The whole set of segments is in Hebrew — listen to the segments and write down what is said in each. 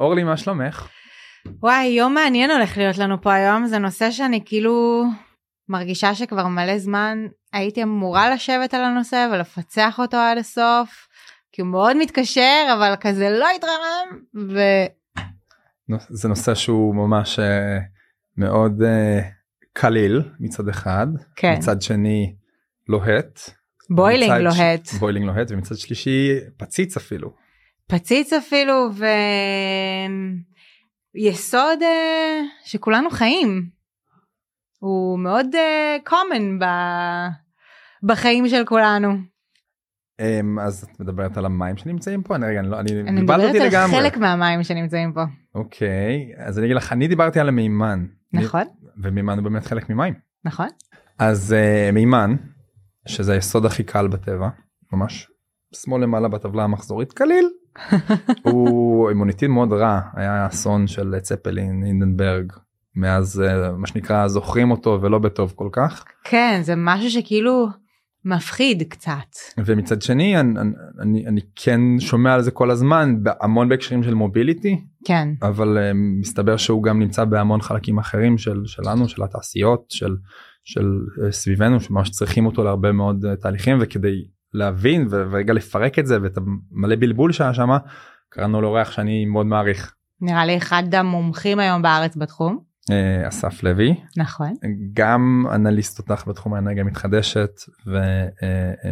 אורלי, מה שלומך? וואי, יום מעניין הולך להיות לנו פה היום, זה נושא שאני כאילו מרגישה שכבר מלא זמן הייתי אמורה לשבת על הנושא ולפצח אותו עד הסוף, כי הוא מאוד מתקשר, אבל כזה לא התרומם, ו... זה נושא שהוא ממש אה, מאוד אה, קליל מצד אחד, כן. מצד שני לוהט. boiling לוהט. boiling לוהט ומצד שלישי פציץ אפילו. פציץ אפילו, ויסוד אה, שכולנו חיים. הוא מאוד אה, common ב... בחיים של כולנו. אמ, אז את מדברת על המים שנמצאים פה? אני רגע, אני לא, אני, אני מדברת על לגמרי. חלק מהמים שנמצאים פה. אוקיי, אז אני אגיד לך, אני דיברתי על המימן. נכון, ומימן הוא באמת חלק ממים. נכון. אז uh, מימן, שזה היסוד הכי קל בטבע, ממש שמאל למעלה בטבלה המחזורית, קליל. הוא אימוניטין מאוד רע, היה אסון של צפלין, הינדנברג, מאז uh, מה שנקרא זוכרים אותו ולא בטוב כל כך. כן, זה משהו שכאילו מפחיד קצת. ומצד שני אני, אני, אני כן שומע על זה כל הזמן המון בהקשרים של מוביליטי כן, אבל uh, מסתבר שהוא גם נמצא בהמון חלקים אחרים של שלנו של התעשיות של של uh, סביבנו שממש צריכים אותו להרבה מאוד uh, תהליכים וכדי להבין ורגע לפרק את זה ואת המלא בלבול שהיה שמה קראנו לאורח שאני מאוד מעריך נראה לי אחד המומחים היום בארץ בתחום. uh, אסף לוי נכון. גם אנליסט תותח בתחום האנרגיה המתחדשת ו, uh, uh,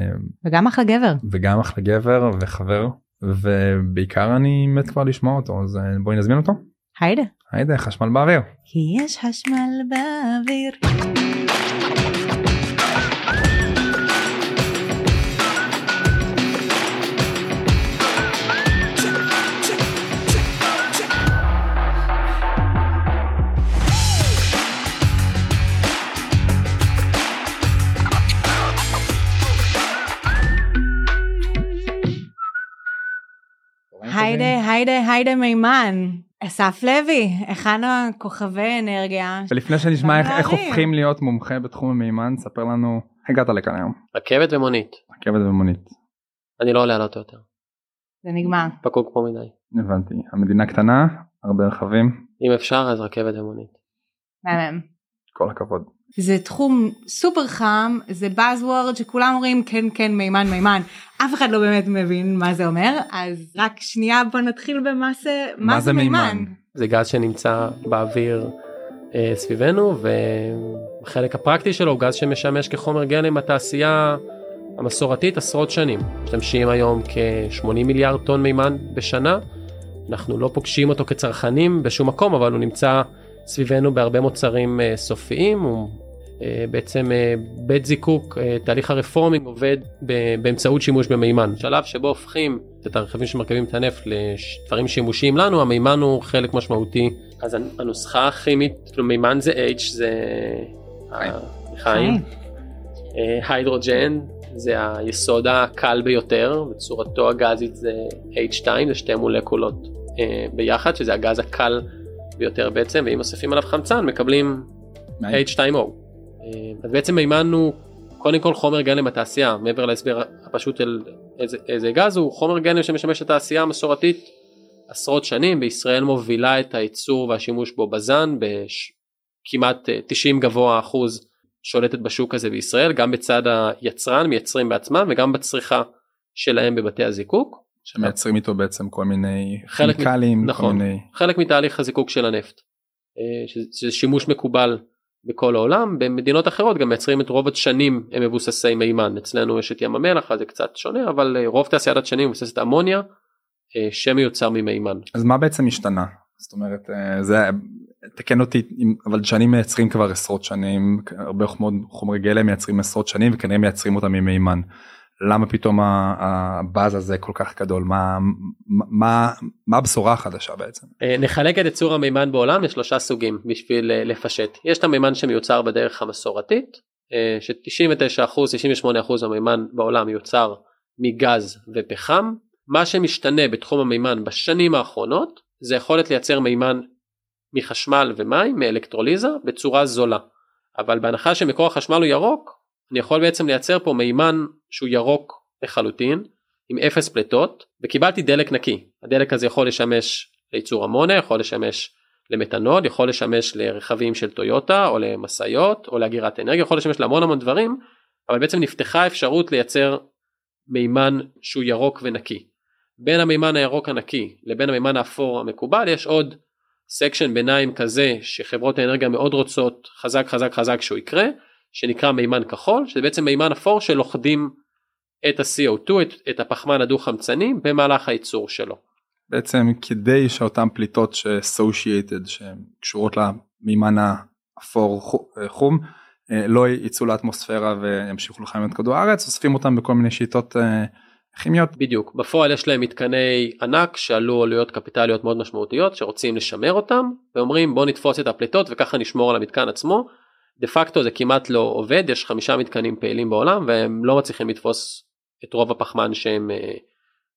וגם אחלה גבר. וגם אחלה גבר וחבר ובעיקר אני מת כבר לשמוע אותו אז בואי נזמין אותו. היידה. היידה חשמל באוויר. כי יש חשמל באוויר. היידה, היידה, היידה מימן. אסף לוי, אחד הכוכבי אנרגיה. ולפני שנשמע איך, איך. הופכים להיות מומחה בתחום המימן ספר לנו הגעת לכאן היום רכבת ומונית. רכבת ומונית אני לא עולה על אוטו יותר. זה נגמר. פקוק פה מדי. הבנתי המדינה קטנה הרבה רכבים אם אפשר אז רכבת ומונית. מהמם. כל הכבוד. זה תחום סופר חם, זה Buzzword שכולם אומרים כן כן מימן מימן, אף אחד לא באמת מבין מה זה אומר, אז רק שנייה בוא נתחיל במה זה, מה זה מימן. זה גז שנמצא באוויר אה, סביבנו והחלק הפרקטי שלו הוא גז שמשמש כחומר גלם בתעשייה המסורתית עשרות שנים. משתמשים היום כ-80 מיליארד טון מימן בשנה. אנחנו לא פוגשים אותו כצרכנים בשום מקום אבל הוא נמצא סביבנו בהרבה מוצרים אה, סופיים. הוא אה, בעצם אה, בית זיקוק, תהליך הרפורמינג עובד ב- באמצעות שימוש במימן. שלב שבו הופכים את הרכבים שמרכיבים את הנפט לדברים שימושיים לנו, המימן הוא חלק משמעותי. אז הנוסחה הכימית, כאילו מימן זה H, זה חיים. היידרוג'ן זה היסוד הקל ביותר, בצורתו הגזית זה H2, זה שתי מולקולות ביחד, שזה הגז הקל ביותר בעצם, ואם מוסיפים עליו חמצן מקבלים H2O. אה, אז בעצם מימן הוא קודם כל חומר גלם בתעשייה, מעבר להסבר הפשוט על איזה, איזה גז הוא חומר גלם שמשמש את התעשייה המסורתית עשרות שנים, בישראל מובילה את הייצור והשימוש בו בזן בכמעט 90 גבוה אחוז שולטת בשוק הזה בישראל, גם בצד היצרן מייצרים בעצמם וגם בצריכה שלהם בבתי הזיקוק. שמייצרים איתו בעצם כל מיני כימיקלים, כל נכון. מיני... חלק מתהליך הזיקוק של הנפט, אה, שזה- שימוש מקובל בכל העולם, במדינות אחרות גם מייצרים את רוב הדשנים הם מבוססי מימן, אצלנו יש את ים המלח אז זה קצת שונה, אבל אה, רוב תעשיית הדשנים מבוססת אמוניה אה, שמיוצר ממימן. אז מה בעצם השתנה? זאת אומרת זה תקן אותי אבל שנים מייצרים כבר עשרות שנים הרבה חומרי גלם מייצרים עשרות שנים וכנראה מייצרים אותם ממימן. למה פתאום הבאז הזה כל כך גדול מה מה מה הבשורה החדשה בעצם אה, נחלק את ייצור המימן בעולם לשלושה סוגים בשביל אה, לפשט. יש את המימן שמיוצר בדרך המסורתית, אה, ש-99% 98% מהמימן בעולם מיוצר מגז ופחם. מה שמשתנה בתחום המימן בשנים האחרונות זה יכולת לייצר מימן מחשמל ומים, מאלקטרוליזה, בצורה זולה. אבל בהנחה שמקור החשמל הוא ירוק, אני יכול בעצם לייצר פה מימן שהוא ירוק לחלוטין, עם אפס פליטות, וקיבלתי דלק נקי. הדלק הזה יכול לשמש לייצור אמוניה, יכול לשמש למתנול, יכול לשמש לרכבים של טויוטה או למשאיות או לאגירת אנרגיה, יכול לשמש להמון המון דברים, אבל בעצם נפתחה אפשרות לייצר מימן שהוא ירוק ונקי. בין המימן הירוק הנקי לבין המימן האפור המקובל יש עוד section ביניים כזה שחברות האנרגיה מאוד רוצות חזק חזק חזק שהוא יקרה, שנקרא מימן כחול, שזה בעצם מימן אפור שלוכדים את ה-CO2, את, את הפחמן הדו חמצני במהלך הייצור שלו. בעצם כדי שאותן פליטות ש-associated שהן קשורות למימן האפור חום לא יצאו לאטמוספירה וימשיכו לחמם את כדור הארץ אוספים אותם בכל מיני שיטות אה, כימיות. בדיוק בפועל יש להם מתקני ענק שעלו עלויות קפיטליות מאוד משמעותיות שרוצים לשמר אותם ואומרים בוא נתפוס את הפליטות וככה נשמור על המתקן עצמו. דה פקטו זה כמעט לא עובד יש חמישה מתקנים פעילים בעולם והם לא מצליחים לתפוס את רוב הפחמן שהם אה,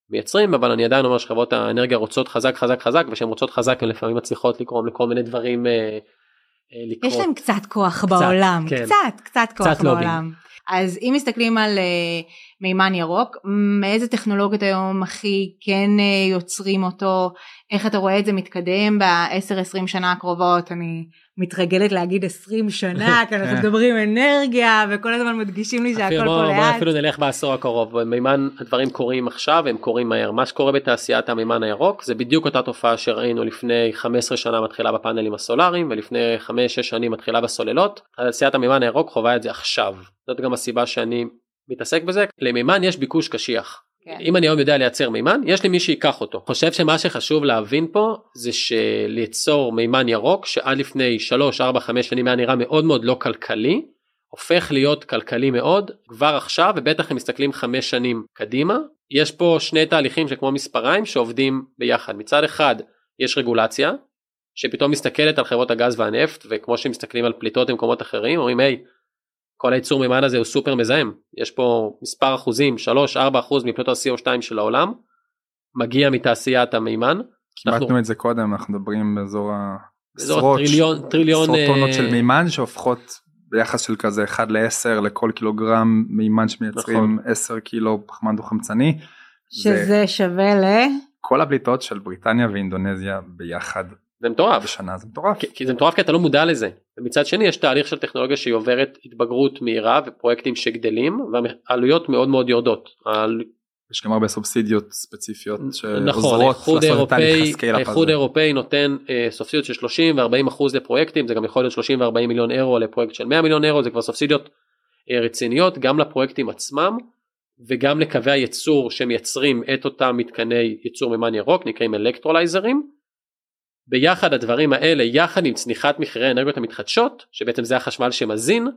מייצרים אבל אני עדיין אומר שחברות האנרגיה רוצות חזק חזק חזק וכשהן רוצות חזק הן לפעמים מצליחות לקרום לכל מיני דברים. אה, אה, לקרות. יש להם קצת כוח קצת, בעולם, כן. קצת, קצת כוח קצת בעולם. לובים. אז אם מסתכלים על מימן ירוק, מאיזה טכנולוגיות היום הכי כן uh, יוצרים אותו, איך אתה רואה את זה מתקדם ב-10-20 שנה הקרובות, אני מתרגלת להגיד 20 שנה, כי אנחנו מדברים אנרגיה וכל הזמן מדגישים לי שהכל פה לאט. בוא אפילו נלך בעשור הקרוב, במימן הדברים קורים עכשיו, הם קורים מהר. מה שקורה בתעשיית המימן הירוק זה בדיוק אותה תופעה שראינו לפני 15 שנה מתחילה בפאנלים הסולאריים ולפני 5-6 שנים מתחילה בסוללות. תעשיית המימן הירוק חווה את זה עכשיו. זאת גם הסיבה שאני מתעסק בזה. למימן יש ביקוש קשיח. כן. אם אני היום יודע לייצר מימן יש לי מי שיקח אותו. חושב שמה שחשוב להבין פה זה שליצור מימן ירוק שעד לפני 3 4 5 שנים היה נראה מאוד מאוד לא כלכלי הופך להיות כלכלי מאוד כבר עכשיו ובטח אם מסתכלים 5 שנים קדימה יש פה שני תהליכים שכמו מספריים שעובדים ביחד מצד אחד יש רגולציה שפתאום מסתכלת על חברות הגז והנפט וכמו שמסתכלים על פליטות במקומות אחרים אומרים היי hey, כל הייצור מימן הזה הוא סופר מזהם יש פה מספר אחוזים 3-4 אחוז מפליטות ה-CO2 של העולם מגיע מתעשיית המימן. קיבלנו אנחנו... את זה קודם אנחנו מדברים באזור עשרות טריליון טריליון טונות אה... של מימן שהופכות ביחס של כזה 1 ל-10 לכל קילוגרם מימן שמייצרים נכון. 10 קילו פחמן דו חמצני. שזה זה... שווה ל... כל הפליטות של בריטניה ואינדונזיה ביחד זה מטורף. בשנה זה מטורף. כי, כי זה מטורף כי אתה לא מודע לזה. ומצד שני יש תהליך של טכנולוגיה שהיא עוברת התבגרות מהירה ופרויקטים שגדלים והעלויות מאוד מאוד יורדות. העל... יש גם הרבה סובסידיות ספציפיות נכון, שעוזרות לעשות את תהליך ה scale האיחוד האירופאי נותן אה, סובסידיות של 30 ו-40 אחוז לפרויקטים זה גם יכול להיות 30 ו-40 מיליון אירו לפרויקט של 100 מיליון אירו זה כבר סובסידיות אה, רציניות גם לפרויקטים עצמם וגם לקווי הייצור שמייצרים את אותם מתקני ייצור מימן ירוק נקראים אלקטרולייזרים ביחד הדברים האלה יחד עם צניחת מחירי האנרגיות המתחדשות שבעצם זה החשמל שמזין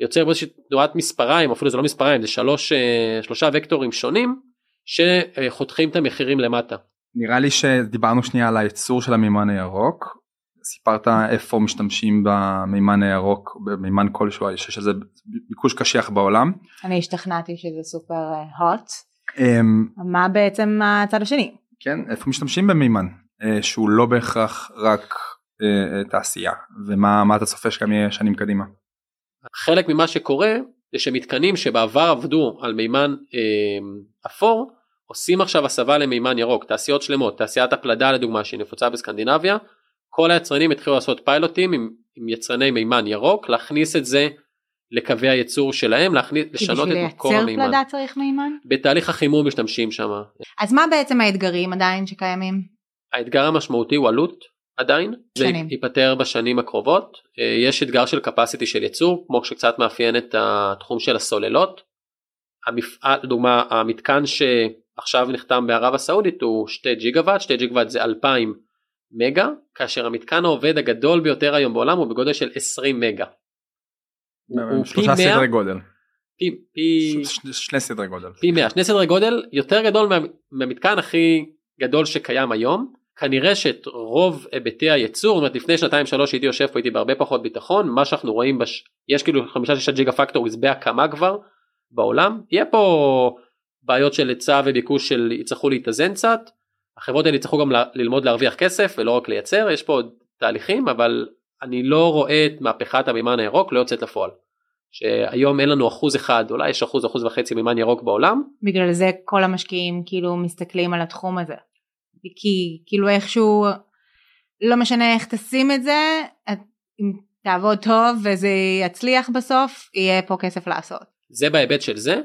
יוצר באיזושהי תנועת מספריים אפילו זה לא מספריים זה שלוש אה, שלושה וקטורים שונים שחותכים את המחירים למטה. נראה לי שדיברנו שנייה על הייצור של המימן הירוק סיפרת איפה משתמשים במימן הירוק במימן כלשהו שיש לזה ביקוש קשיח בעולם. אני השתכנעתי שזה סופר הוט. אה, אמ, מה בעצם הצד השני? כן איפה משתמשים במימן שהוא לא בהכרח רק אה, תעשייה ומה אתה צופה שגם יהיה שנים קדימה. חלק ממה שקורה זה שמתקנים שבעבר עבדו על מימן אה, אפור עושים עכשיו הסבה למימן ירוק תעשיות שלמות תעשיית הפלדה לדוגמה שהיא נפוצה בסקנדינביה כל היצרנים התחילו לעשות פיילוטים עם, עם יצרני מימן ירוק להכניס את זה לקווי הייצור שלהם להכניס לשנות את מקור המימן. כי בשביל לייצר פלדה צריך מימן? בתהליך החימום משתמשים שם. אז מה בעצם האתגרים עדיין שקיימים? האתגר המשמעותי הוא עלות עדיין, שנים. זה ייפתר בשנים הקרובות, אה, יש אתגר של capacity של ייצור כמו שקצת מאפיין את התחום של הסוללות, המפעל, לדוגמה המתקן שעכשיו נחתם בערב הסעודית הוא 2 ג'יגה וואט, 2 ג'יגה וואט זה 2,000 מגה, כאשר המתקן העובד הגדול ביותר היום בעולם הוא בגודל של 20 מגה. שלושה סדרי גודל. פי, פי... שני סדרי גודל. פי 100, שני סדרי גודל יותר גדול מה, מהמתקן הכי גדול שקיים היום כנראה שאת רוב היבטי הייצור, זאת אומרת לפני שנתיים שלוש הייתי יושב פה הייתי בהרבה פחות ביטחון, מה שאנחנו רואים, בש... יש כאילו חמישה שישה ג'יגה פקטוריז בהקמה כבר בעולם, יהיה פה בעיות של היצע וביקוש של יצטרכו להתאזן קצת, החברות האלה יצטרכו גם ל... ללמוד להרוויח כסף ולא רק לייצר, יש פה עוד תהליכים אבל אני לא רואה את מהפכת המימן הירוק לא יוצאת לפועל. שהיום אין לנו אחוז אחד אולי יש אחוז אחוז וחצי מימן ירוק בעולם. בגלל זה כל המשקיעים כאילו מסתכלים על התחום הזה. כי כאילו איכשהו לא משנה איך תשים את זה את, אם תעבוד טוב וזה יצליח בסוף יהיה פה כסף לעשות. זה בהיבט של זה.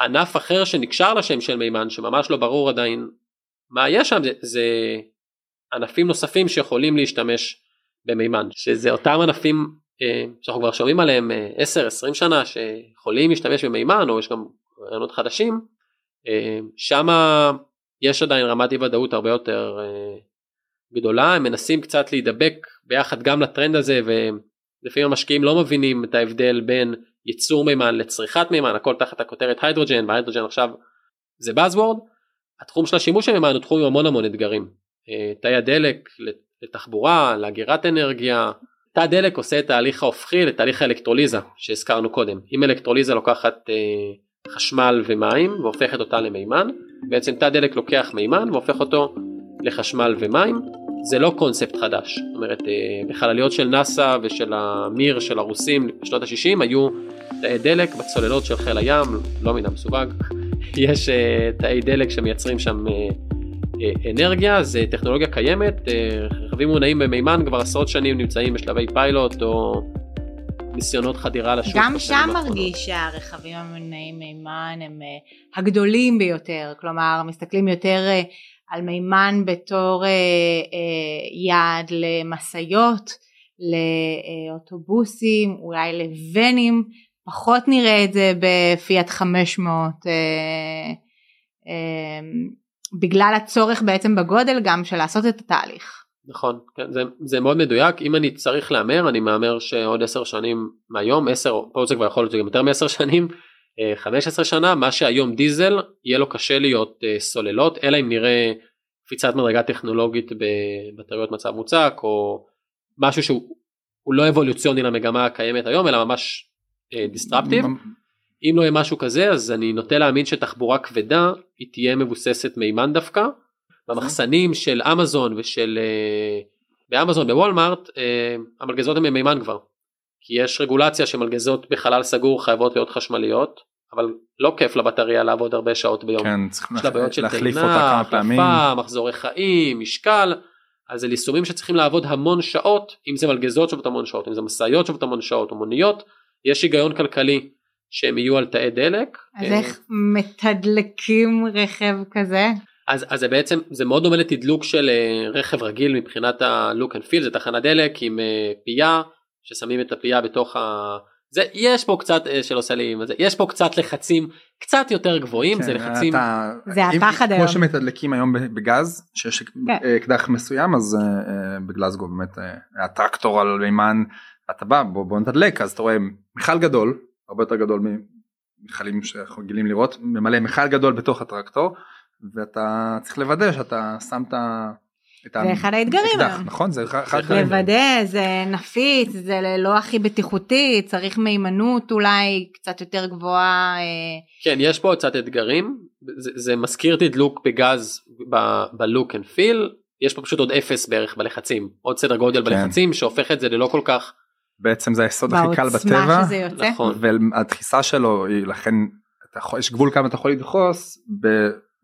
ענף אחר שנקשר לשם של מימן שממש לא ברור עדיין מה יש שם זה, זה ענפים נוספים שיכולים להשתמש במימן שזה אותם ענפים אה, שאנחנו כבר שומעים עליהם 10-20 אה, שנה שיכולים להשתמש במימן או יש גם רעיונות חדשים אה, שם יש עדיין רמת אי ודאות הרבה יותר גדולה. הם מנסים קצת להידבק ביחד גם לטרנד הזה ולפעמים המשקיעים לא מבינים את ההבדל בין ייצור מימן לצריכת מימן הכל תחת הכותרת היידרוג'ן והיידרוג'ן עכשיו זה Buzzword. התחום של השימוש במימן הוא תחום עם המון המון אתגרים. תאי הדלק לתחבורה לאגירת אנרגיה. תא דלק עושה את ההליך ההופכי לתהליך האלקטרוליזה שהזכרנו קודם. אם אלקטרוליזה לוקחת אה, חשמל ומים והופכת אותה למימן בעצם תא דלק לוקח מימן והופך אותו לחשמל ומים. זה לא קונספט חדש. זאת אומרת אה, בחלליות של נאסא ושל המיר של הרוסים בשנות ה-60 היו תאי דלק בצוללות של חיל הים לא מן המסווג. יש אה, תאי דלק שמייצרים שם אה, אנרגיה זה טכנולוגיה קיימת רכבים מונעים במימן כבר עשרות שנים נמצאים בשלבי פיילוט או ניסיונות חדירה לשוק. גם שם מרגיש שהרכבים המונעים מימן הם אה, הגדולים ביותר כלומר מסתכלים יותר על מימן בתור יעד למשאיות לאוטובוסים אולי לוונים פחות נראה את זה בפיאט 500 בגלל הצורך בעצם בגודל גם של לעשות את התהליך. נכון, כן, זה, זה מאוד מדויק, אם אני צריך להמר, אני מהמר שעוד עשר שנים מהיום, עשר, פה זה כבר יכול להיות גם יותר מעשר שנים, 15 אה, שנה, מה שהיום דיזל, יהיה לו קשה להיות אה, סוללות, אלא אם נראה קפיצת מדרגה טכנולוגית בבטריות מצב מוצק, או משהו שהוא לא אבולוציוני למגמה הקיימת היום, אלא ממש דיסטרפטיב. אה, אם לא יהיה משהו כזה אז אני נוטה להאמין שתחבורה כבדה היא תהיה מבוססת מימן דווקא. במחסנים של אמזון ושל אה, באמזון בוולמארט אה, המלגזות הן ממימן כבר. כי יש רגולציה שמלגזות בחלל סגור חייבות להיות חשמליות אבל לא כיף לבטריה לעבוד הרבה שעות ביום. כן, צריכים להחליף אותה כמה פעמים. החלפה, מחזורי חיים, משקל. אז זה יישומים שצריכים לעבוד המון שעות אם זה מלגזות שעובדות המון שעות אם זה משאיות שעובדות המון שעות או מוניות יש היגיון כלכלי שהם יהיו על תאי דלק. אז איך אה, מתדלקים רכב כזה? אז, אז זה בעצם זה מאוד דומה לתדלוק של uh, רכב רגיל מבחינת ה-look and feel זה תחנת דלק עם uh, פייה ששמים את הפייה בתוך ה... זה יש פה קצת שלא עושה לי זה יש פה קצת לחצים קצת יותר גבוהים כן, זה לחצים אתה, זה הפחד היום כמו שמתדלקים היום בגז שיש כן. אקדח מסוים אז uh, בגלזגו באמת uh, הטרקטור על מימן אתה בא בוא, בוא נתדלק אז אתה רואה מיכל גדול הרבה יותר גדול ממכלים שאנחנו רגילים לראות ממלא מכל גדול בתוך הטרקטור ואת צריך לוודא שאתה שם את ה... זה אחד האתגרים היום. נכון זה אחד האתגרים. לוודא זה נפיץ זה לא הכי בטיחותי צריך מהימנות אולי קצת יותר גבוהה. אה. כן יש פה קצת אתגרים זה, זה מזכיר תדלוק בגז ב look and feel יש פה פשוט עוד אפס בערך בלחצים עוד סדר גודל כן. בלחצים שהופך את זה ללא כל כך בעצם זה היסוד הכי קל בטבע שזה יוצא. נכון. והדחיסה שלו היא לכן יש גבול כמה אתה יכול לדחוס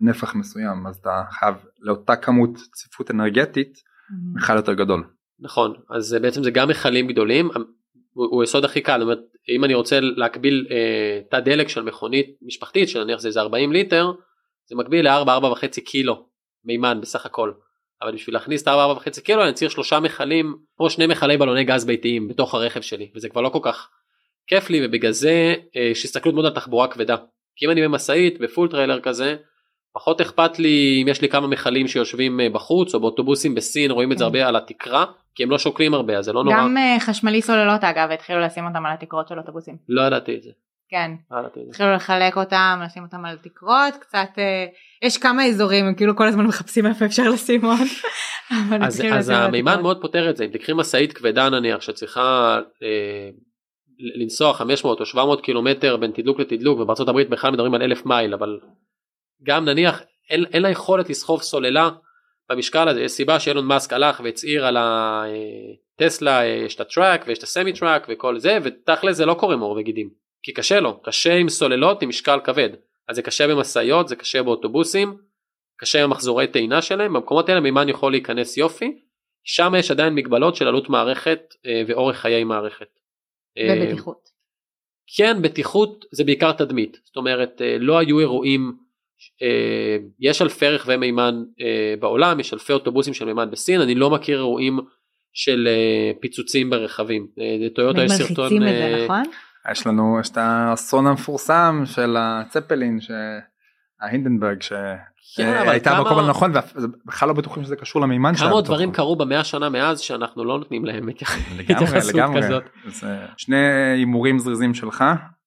בנפח מסוים אז אתה חייב לאותה כמות צפיפות אנרגטית mm-hmm. מכל יותר גדול. נכון אז בעצם זה גם מכלים גדולים הוא, הוא יסוד הכי קל אומרת, אם אני רוצה להקביל אה, תא דלק של מכונית משפחתית שנניח זה איזה 40 ליטר זה מקביל ל-4-4.5 קילו מימן בסך הכל. אבל בשביל להכניס את ה-4.5 קילו אני צריך שלושה מכלים או שני מכלי בלוני גז ביתיים בתוך הרכב שלי וזה כבר לא כל כך כיף לי ובגלל זה אה, יש הסתכלות מאוד על תחבורה כבדה כי אם אני במשאית ב full trailer כזה פחות אכפת לי אם יש לי כמה מכלים שיושבים אה, בחוץ או באוטובוסים בסין רואים את זה כן. הרבה על התקרה כי הם לא שוקלים הרבה אז זה לא נורא. גם אה, חשמלי סוללות אגב התחילו לשים אותם על התקרות של אוטובוסים. לא ידעתי את זה. כן. התחילו לחלק אותם לשים אותם על תקרות קצת יש כמה אזורים כאילו כל הזמן מחפשים איפה אפשר לשים עוד. אז, אז המימן מאוד פותר את זה אם תקחי משאית כבדה נניח שצריכה אה, לנסוע 500 או 700 קילומטר בין תדלוק לתדלוק ובארצות הברית בכלל מדברים על אלף מייל אבל גם נניח אין, אין לה יכולת לסחוב סוללה במשקל הזה. יש סיבה שאילון מאסק הלך והצהיר על הטסלה יש את ה truck ויש את ה semi truck וכל זה ותכל'ס זה לא קורם עור וגידים. כי קשה לו. קשה עם סוללות עם משקל כבד. אז זה קשה במשאיות זה קשה באוטובוסים קשה עם המחזורי טעינה שלהם. במקומות האלה מימן יכול להיכנס יופי. שם יש עדיין מגבלות של עלות מערכת אה, ואורך חיי מערכת. אה, ובטיחות. כן בטיחות זה בעיקר תדמית. זאת אומרת אה, לא היו אירועים יש אלפי רכבי מימן אה, בעולם יש אלפי אוטובוסים של מימן בסין אני לא מכיר אירועים של אה, פיצוצים ברכבים. אה, לטויוטה יש סרטון. מלחיצים את זה אה, נכון? יש לנו יש את האסון המפורסם של הצפלין שההינדנברג כן, אבל שהייתה כמה- במקום הנכון ובכלל לא בטוחים שזה קשור למימן שהיה כמה עוד. דברים קרו במאה שנה מאז שאנחנו לא נותנים להם התייח- לגמרי התייחסות לגמרי כזאת. אז, אה, שני הימורים זריזים שלך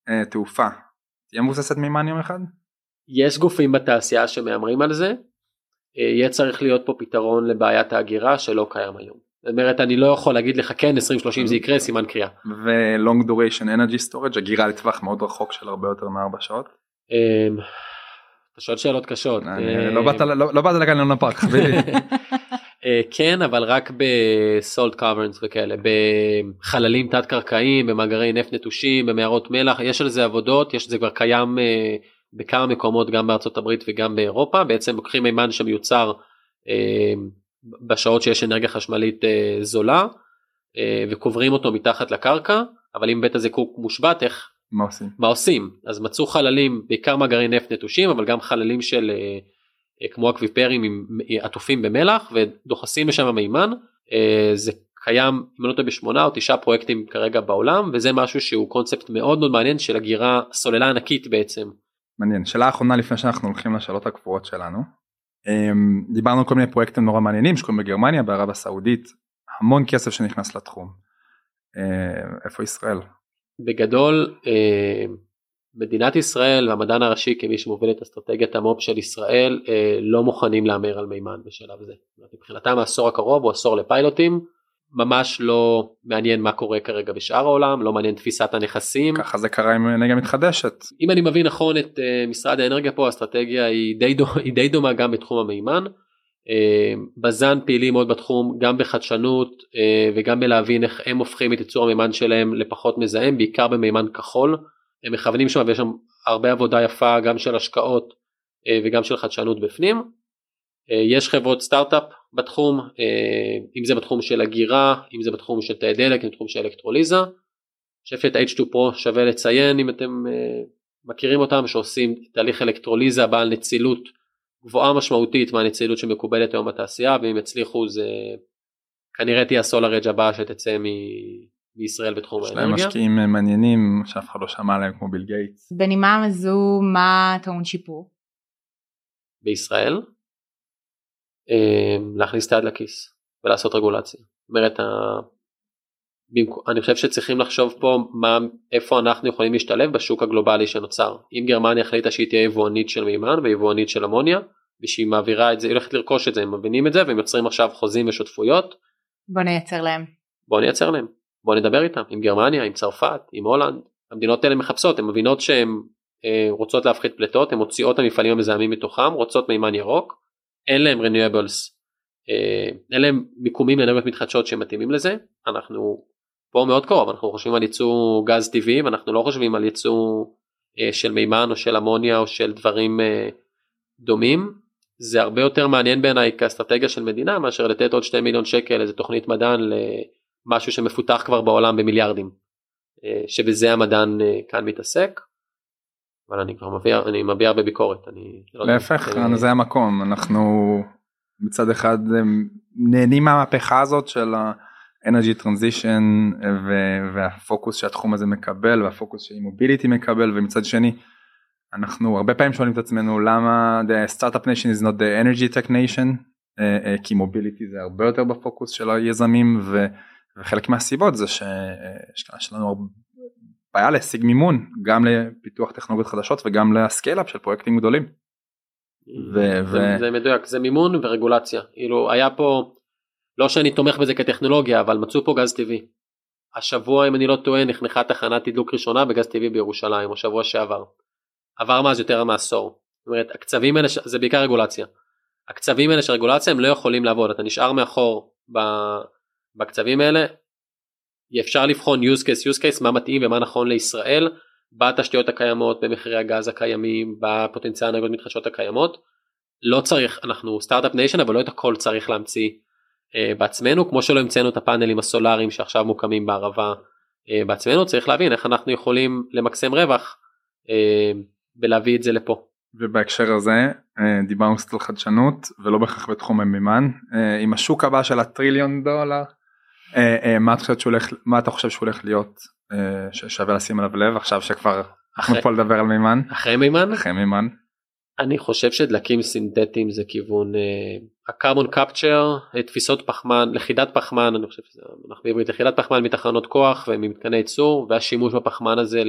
אה, תעופה תהיה מבוססת מימן יום אחד יש גופים בתעשייה שמהמרים על זה. אה, יהיה צריך להיות פה פתרון לבעיית ההגירה שלא קיים היום. זאת אומרת אני לא יכול להגיד לך כן 2030 זה יקרה סימן קריאה. ו-long duration energy storage הגירה לטווח מאוד רחוק של הרבה יותר מארבע שעות. אה, אתה שואל שאלות קשות. אה, לא באת לא לא לגן לונה פארק חביבי. אה, כן אבל רק ב salt caverns וכאלה בחללים תת קרקעיים במאגרי נפט נטושים במערות מלח יש על זה עבודות יש זה כבר קיים בכמה מקומות גם בארצות הברית וגם באירופה בעצם לוקחים מימן שמיוצר אה, בשעות שיש אנרגיה חשמלית אה, זולה אה, וקוברים אותו מתחת לקרקע אבל אם בית הזיקוק מושבת איך מה עושים? מה עושים אז מצאו חללים בעיקר מאגרי נפט נטושים אבל גם חללים של אה, אה, כמו אקוויפרים עם אה, עטופים במלח ודוחסים לשם מימן אה, זה קיים אם אני לא טועה בשמונה או תשעה פרויקטים כרגע בעולם וזה משהו שהוא קונספט מאוד מאוד מעניין של הגירה סוללה ענקית בעצם. מעניין שאלה אחרונה לפני שאנחנו הולכים לשאלות הקבועות שלנו. אמ, דיברנו על כל מיני פרויקטים נורא מעניינים שקורים בגרמניה בערב הסעודית המון כסף שנכנס לתחום. אה, איפה ישראל? בגדול אה, מדינת ישראל והמדען הראשי כמי שמוביל את אסטרטגיית המו"פ של ישראל אה, לא מוכנים להמר על מימן בשלב זה. מבחינתם העשור הקרוב הוא עשור לפיילוטים ממש לא מעניין מה קורה כרגע בשאר העולם לא מעניין תפיסת הנכסים ככה זה קרה עם אנרגיה מתחדשת. אם אני מבין נכון את uh, משרד האנרגיה פה האסטרטגיה היא די, דו, היא די דומה גם בתחום המימן. Uh, בז"ן פעילים מאוד בתחום גם בחדשנות uh, וגם בלהבין איך הם הופכים את ייצור המימן שלהם לפחות מזהם בעיקר במימן כחול. הם מכוונים שם ויש שם הרבה עבודה יפה גם של השקעות uh, וגם של חדשנות בפנים. Uh, יש חברות סטארט-אפ בתחום uh, אם זה בתחום של הגירה אם זה בתחום של תאי דלק אם זה בתחום של אלקטרוליזה. שאת H2 Pro שווה לציין אם אתם uh, מכירים אותם שעושים תהליך אלקטרוליזה בעל נצילות גבוהה משמעותית מהנצילות שמקובלת היום בתעשייה ואם יצליחו זה כנראה תהיה הסולר אג' הבאה שתצא מ- מישראל בתחום יש להם האנרגיה. משקיעים אה, מעניינים שאף אחד לא שמע עליהם כמו ביל גייטס. בנימה הזו מה טעון שיפור? בישראל אה, להכניס את היד לכיס ולעשות רגולציה. זאת אומרת, אני חושב שצריכים לחשוב פה מה, איפה אנחנו יכולים להשתלב בשוק הגלובלי שנוצר. אם גרמניה החליטה שהיא תהיה יבואנית של מימן ויבואנית של אמוניה ושהיא מעבירה את זה, היא הולכת לרכוש את זה, הם מבינים את זה והם יוצרים עכשיו חוזים ושותפויות, בוא נייצר להם. בואו נייצר להם, בואו נדבר איתם, עם גרמניה, עם צרפת, עם הולנד, המדינות האלה מחפשות, הן מבינות שהן אה, רוצות להפחית פליטות, הן מוציאות את המפעלים המזהמים מתוכם, רוצות מימן ירוק, אין להם renewables, אה, אין להם מיקומים לאנרגיות מתחדשות שמתאימים לזה, אנחנו פה מאוד קרוב, אנחנו חושבים על ייצוא גז טבעי ואנחנו לא חושבים על ייצוא אה, של מימן או של אמוניה או של דברים אה, דומים, זה הרבה יותר מעניין בעיניי כאסטרטגיה של מדינה מאשר לתת עוד 2 מיליון שקל איזה תוכנית מדען למשהו שמפותח כבר בעולם במיליארדים, שבזה המדען כאן מתעסק. אבל אני כבר מביע, אני מביע הרבה ביקורת. אני לא להפך אה, זה המקום אנחנו מצד אחד אה, נהנים מהמהפכה הזאת של ה-energy transition ו- והפוקוס שהתחום הזה מקבל והפוקוס שאי-מוביליטי מקבל ומצד שני אנחנו הרבה פעמים שואלים את עצמנו למה the startup nation is not the energy tech nation אה, אה, כי מוביליטי זה הרבה יותר בפוקוס של היזמים ו- וחלק מהסיבות זה שיש לנו בעיה להשיג מימון גם לפיתוח טכנולוגיות חדשות וגם לסקייל-אפ של פרויקטים גדולים. ו- זה, ו- זה מדויק, זה מימון ורגולציה. כאילו היה פה, לא שאני תומך בזה כטכנולוגיה, אבל מצאו פה גז טבעי. השבוע אם אני לא טועה נחנכה תחנת תדלוק ראשונה בגז טבעי בירושלים, או שבוע שעבר. עבר מאז יותר מעשור. זאת אומרת הקצבים האלה, זה בעיקר רגולציה. הקצבים האלה של רגולציה הם לא יכולים לעבוד, אתה נשאר מאחור ב- בקצבים האלה. אפשר לבחון use case use case מה מתאים ומה נכון לישראל בתשתיות הקיימות במחירי הגז הקיימים בפוטנציאל האנרגיות מתחדשות הקיימות. לא צריך אנחנו start-up nation אבל לא את הכל צריך להמציא אה, בעצמנו. כמו שלא המצאנו את הפאנלים הסולאריים שעכשיו מוקמים בערבה אה, בעצמנו צריך להבין איך אנחנו יכולים למקסם רווח uh, ולהביא את זה לפה. ובהקשר הזה דיברנו קצת על חדשנות ולא בהכרח בתחום המימן. עם השוק הבא של הטריליון דולר מה אתה חושב שהוא הולך מה אתה חושב שהוא הולך להיות ששווה לשים עליו לב עכשיו שכבר אנחנו פה לדבר על מימן? אחרי מימן? אחרי מימן. אני חושב שדלקים סינתטיים זה כיוון הקרבון uh, קפצ'ר תפיסות פחמן לכידת פחמן אני חושב שזה אנחנו בעברית לכידת פחמן מתחנות כוח וממתקני ייצור והשימוש בפחמן הזה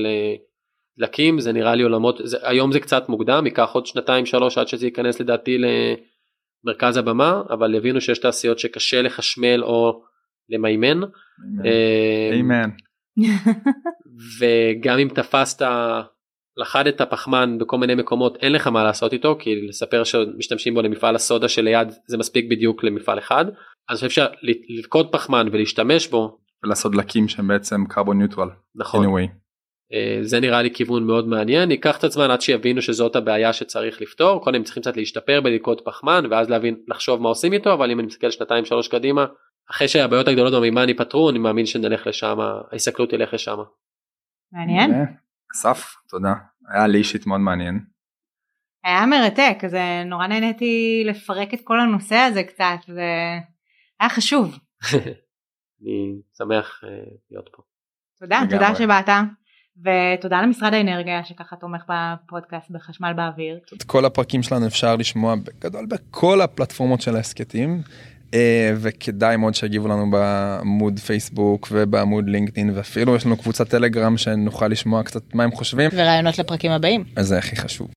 לדלקים זה נראה לי עולמות זה, היום זה קצת מוקדם ייקח עוד שנתיים שלוש עד שזה ייכנס לדעתי למרכז הבמה אבל יבינו שיש תעשיות שקשה לחשמל או למימן. אמן. וגם אם תפסת לחדת פחמן בכל מיני מקומות אין לך מה לעשות איתו כי לספר שמשתמשים בו למפעל הסודה שליד זה מספיק בדיוק למפעל אחד. אז אני חושב שללכוד פחמן ולהשתמש בו. ולעשות דלקים שהם בעצם קרבון ניוטרל נכון. Anyway. זה נראה לי כיוון מאוד מעניין. ייקח את הזמן עד שיבינו שזאת הבעיה שצריך לפתור. קודם צריכים קצת להשתפר בללכוד פחמן ואז להבין לחשוב מה עושים איתו אבל אם אני מסתכל שנתיים שלוש קדימה אחרי שהבעיות הגדולות במימן ייפתרו אני מאמין שנלך לשם ההסתכלות תלך לשם. מעניין. אסף תודה היה לי אישית מאוד מעניין. היה מרתק זה נורא נהניתי לפרק את כל הנושא הזה קצת והיה חשוב. אני שמח להיות פה. תודה תודה שבאת ותודה למשרד האנרגיה שככה תומך בפודקאסט בחשמל באוויר. את כל הפרקים שלנו אפשר לשמוע בגדול בכל הפלטפורמות של ההסכתים. אה, וכדאי מאוד שיגיבו לנו בעמוד פייסבוק ובעמוד לינקדאין ואפילו יש לנו קבוצת טלגרם שנוכל לשמוע קצת מה הם חושבים ורעיונות לפרקים הבאים אז זה הכי חשוב.